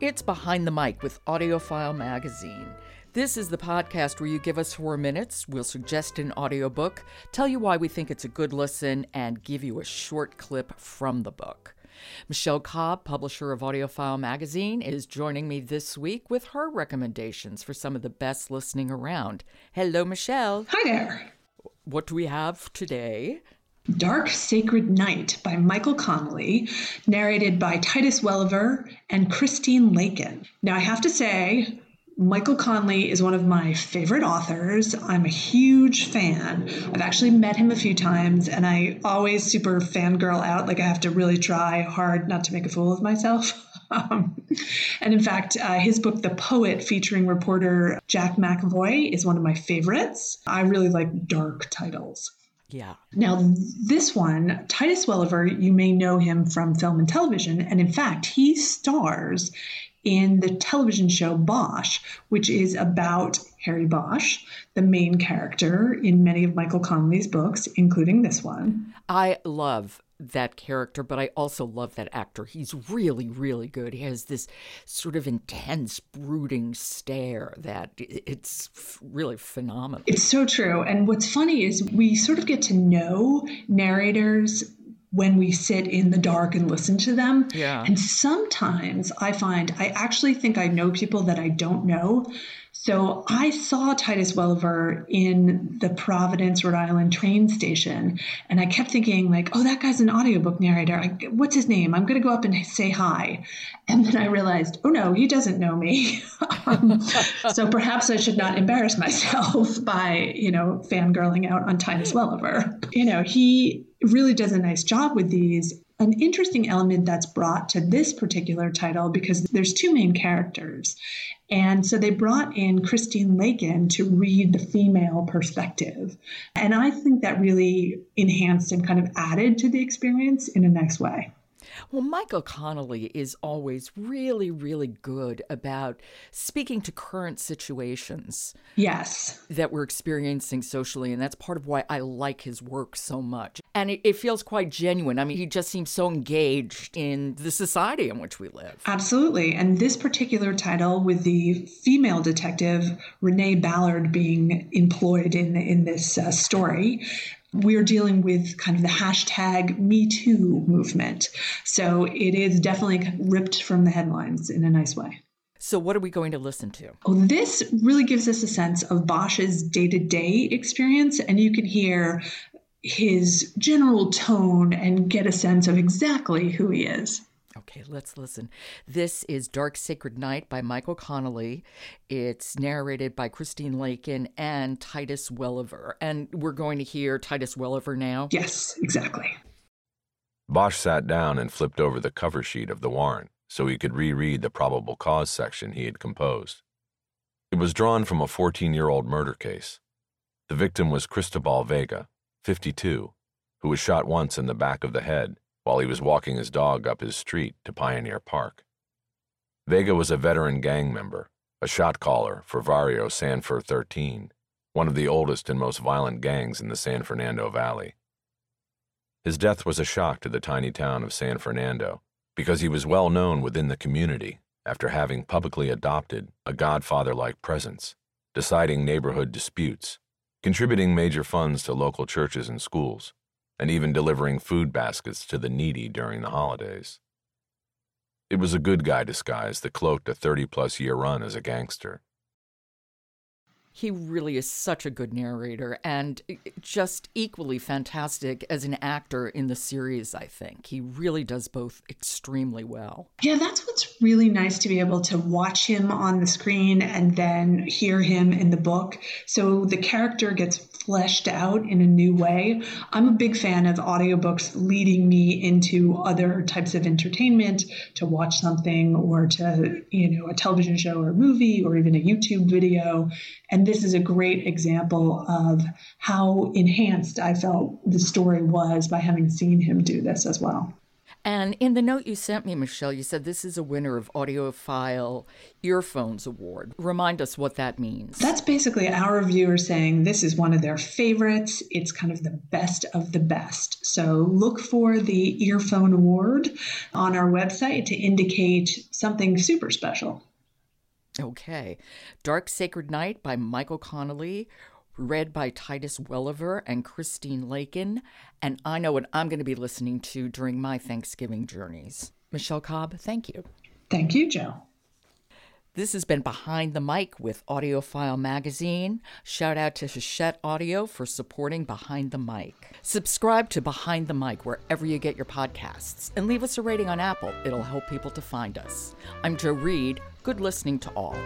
It's Behind the Mic with AudioFile Magazine. This is the podcast where you give us four minutes, we'll suggest an audiobook, tell you why we think it's a good listen, and give you a short clip from the book. Michelle Cobb, publisher of AudioFile Magazine, is joining me this week with her recommendations for some of the best listening around. Hello, Michelle. Hi there. What do we have today? Dark Sacred Night by Michael Connelly, narrated by Titus Welliver and Christine Lakin. Now, I have to say, Michael Connelly is one of my favorite authors. I'm a huge fan. I've actually met him a few times, and I always super fangirl out. Like, I have to really try hard not to make a fool of myself. Um, and in fact, uh, his book, The Poet, featuring reporter Jack McEvoy, is one of my favorites. I really like dark titles. Yeah. Now, this one, Titus Welliver, you may know him from film and television. And in fact, he stars in the television show Bosch, which is about Harry Bosch, the main character in many of Michael Connelly's books, including this one. I love that character, but I also love that actor. He's really, really good. He has this sort of intense, brooding stare that it's really phenomenal. It's so true. And what's funny is we sort of get to know narrators when we sit in the dark and listen to them. Yeah. And sometimes I find I actually think I know people that I don't know. So I saw Titus Welliver in the Providence, Rhode Island train station, and I kept thinking, like, oh, that guy's an audiobook narrator. I, what's his name? I'm going to go up and say hi. And then I realized, oh, no, he doesn't know me. um, so perhaps I should not embarrass myself by, you know, fangirling out on Titus Welliver. You know, he really does a nice job with these. An interesting element that's brought to this particular title because there's two main characters. And so they brought in Christine Lakin to read the female perspective. And I think that really enhanced and kind of added to the experience in a nice way. Well, Michael Connelly is always really, really good about speaking to current situations. Yes. That we're experiencing socially. And that's part of why I like his work so much. And it, it feels quite genuine. I mean, he just seems so engaged in the society in which we live. Absolutely. And this particular title, with the female detective Renee Ballard being employed in, in this uh, story, we're dealing with kind of the hashtag Me Too movement. So it is definitely ripped from the headlines in a nice way. So, what are we going to listen to? Oh, this really gives us a sense of Bosch's day to day experience, and you can hear his general tone and get a sense of exactly who he is. Okay, let's listen. This is Dark Sacred Night by Michael Connelly. It's narrated by Christine Lakin and Titus Welliver. And we're going to hear Titus Welliver now? Yes, exactly. Bosch sat down and flipped over the cover sheet of the warrant so he could reread the probable cause section he had composed. It was drawn from a 14 year old murder case. The victim was Cristobal Vega, 52, who was shot once in the back of the head while he was walking his dog up his street to Pioneer Park. Vega was a veteran gang member, a shot caller for Varrio San Fer 13, one of the oldest and most violent gangs in the San Fernando Valley. His death was a shock to the tiny town of San Fernando because he was well known within the community after having publicly adopted a godfather like presence, deciding neighborhood disputes, contributing major funds to local churches and schools, and even delivering food baskets to the needy during the holidays. It was a good guy disguise that cloaked a 30 plus year run as a gangster. He really is such a good narrator and eh, just equally fantastic as an actor in the series, I think. He really does both extremely well. Yeah, that's what's really nice to be able to watch him on the screen and then hear him in the book. So the character gets fleshed out in a new way. I'm a big fan of audiobooks leading me into other types of entertainment, to watch something or to, you know, a television show or a movie or even a YouTube video. And this is a great example of how enhanced I felt the story was by having seen him do this as well. And in the note you sent me, Michelle, you said this is a winner of AudioFile Earphones Award. Remind us what that means. That's basically our reviewers saying this is one of their favorites. It's kind of the best of the best. So look for the Earphone Award on our website to indicate something super special. Okay. Dark Sacred Night by Michael Connelly, read by Titus Welliver and Christine Lakin. And I know what I'm going to be listening to during my Thanksgiving journeys. Michelle Cobb, thank you. Thank you, Jo. This has been Behind the Mic with AudioFile Magazine. Shout out to Hachette Audio for supporting Behind the Mic. Subscribe to Behind the Mic wherever you get your podcasts and leave us a rating on Apple. It'll help people to find us. I'm Jo Reed. Good listening to all.